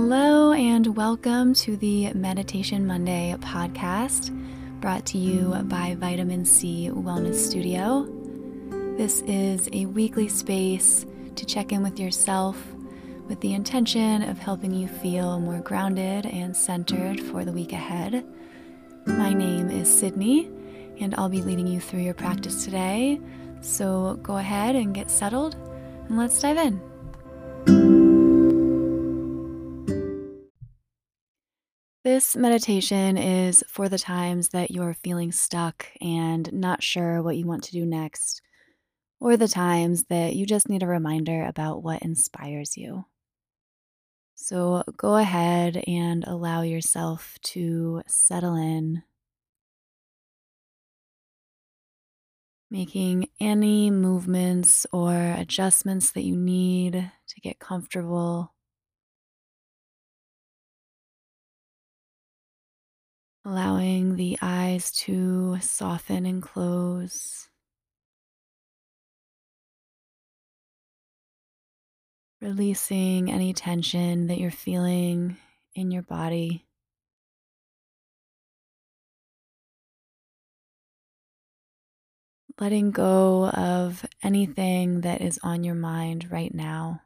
Hello, and welcome to the Meditation Monday podcast brought to you by Vitamin Sea Wellness Studio. This is a weekly space to check in with yourself with the intention of helping you feel more grounded and centered for the week ahead. My name is Sydney, and I'll be leading you through your practice today. So go ahead and get settled, and let's dive in. This meditation is for the times that you're feeling stuck and not sure what you want to do next, or the times that you just need a reminder about what inspires you. So go ahead and allow yourself to settle in, making any movements or adjustments that you need to get comfortable. Allowing the eyes to soften and close. Releasing any tension that you're feeling in your body. Letting go of anything that is on your mind right now.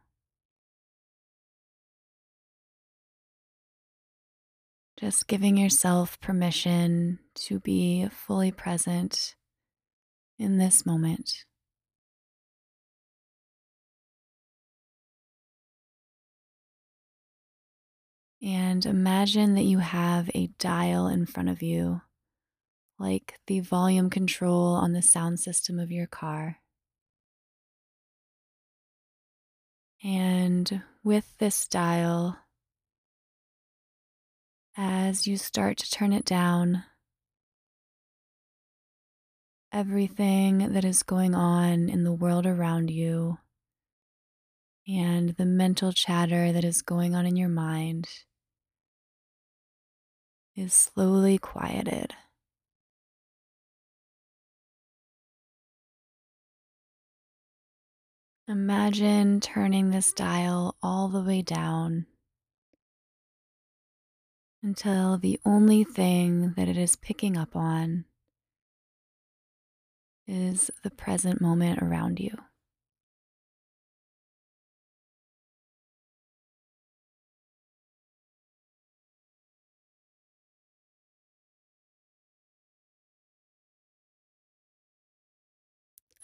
Just giving yourself permission to be fully present in this moment. And imagine that you have a dial in front of you, like the volume control on the sound system of your car. And with this dial, as you start to turn it down, everything that is going on in the world around you and the mental chatter that is going on in your mind is slowly quieted. Imagine turning this dial all the way down until the only thing that it is picking up on is the present moment around you.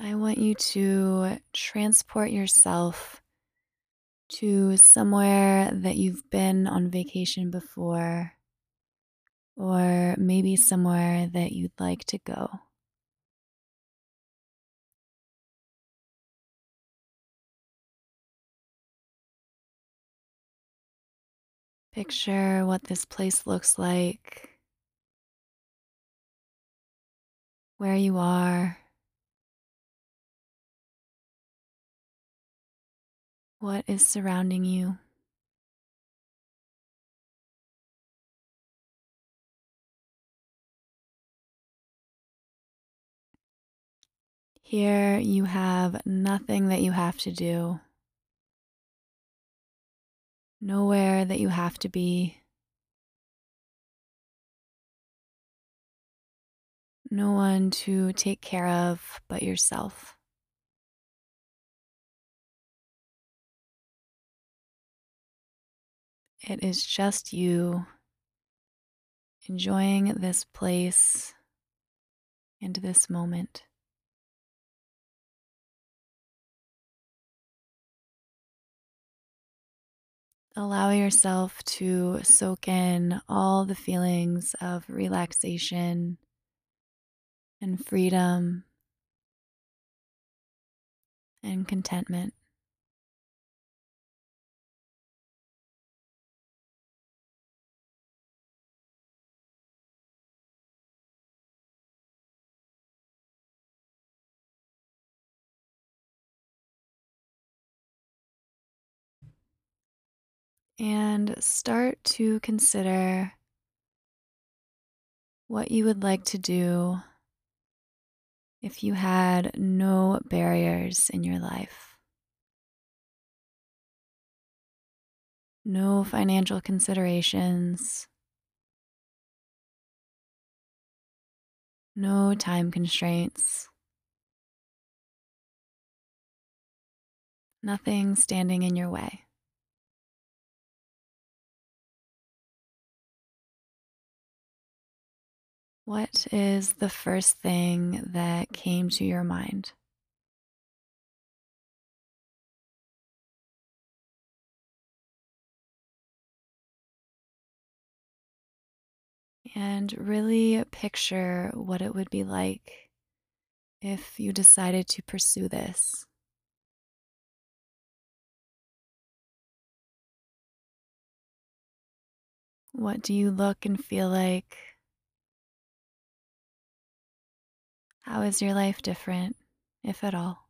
I want you to transport yourself to somewhere that you've been on vacation before, or maybe somewhere that you'd like to go. Picture what this place looks like, where you are. What is surrounding you? Here you have nothing that you have to do, nowhere that you have to be, no one to take care of but yourself. It is just you enjoying this place and this moment. Allow yourself to soak in all the feelings of relaxation and freedom and contentment. And start to consider what you would like to do if you had no barriers in your life. no financial considerations, no time constraints, nothing standing in your way. What is the first thing that came to your mind? And really picture what it would be like if you decided to pursue this. What do you look and feel like? How is your life different, if at all?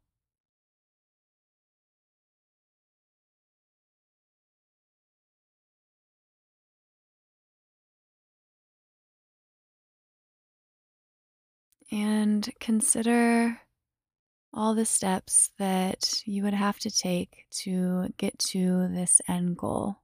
And consider all the steps that you would have to take to get to this end goal.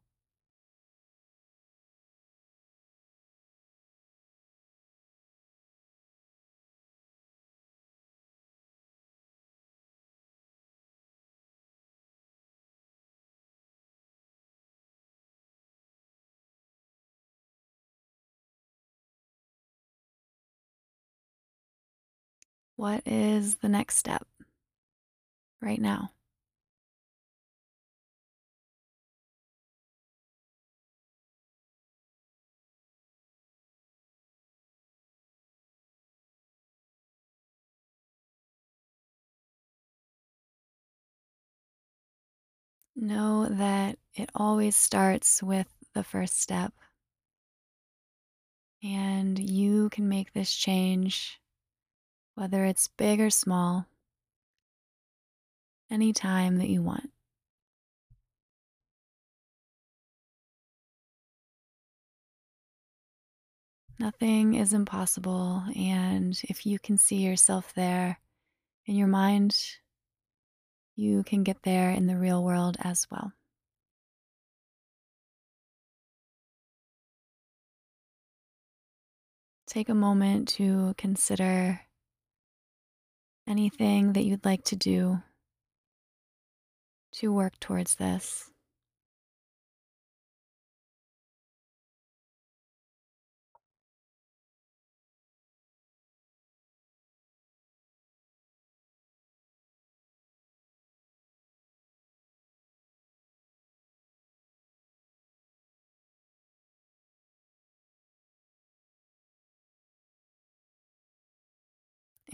What is the next step right now? Know that it always starts with the first step, and you can make this change, whether it's big or small, anytime that you want. Nothing is impossible, and if you can see yourself there in your mind, you can get there in the real world as well. Take a moment to consider anything that you'd like to do to work towards this.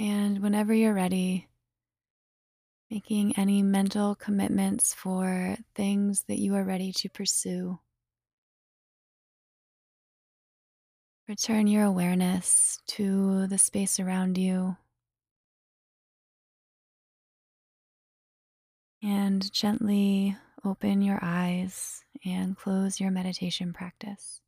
And whenever you're ready, making any mental commitments for things that you are ready to pursue. Return your awareness to the space around you and gently open your eyes and close your meditation practice.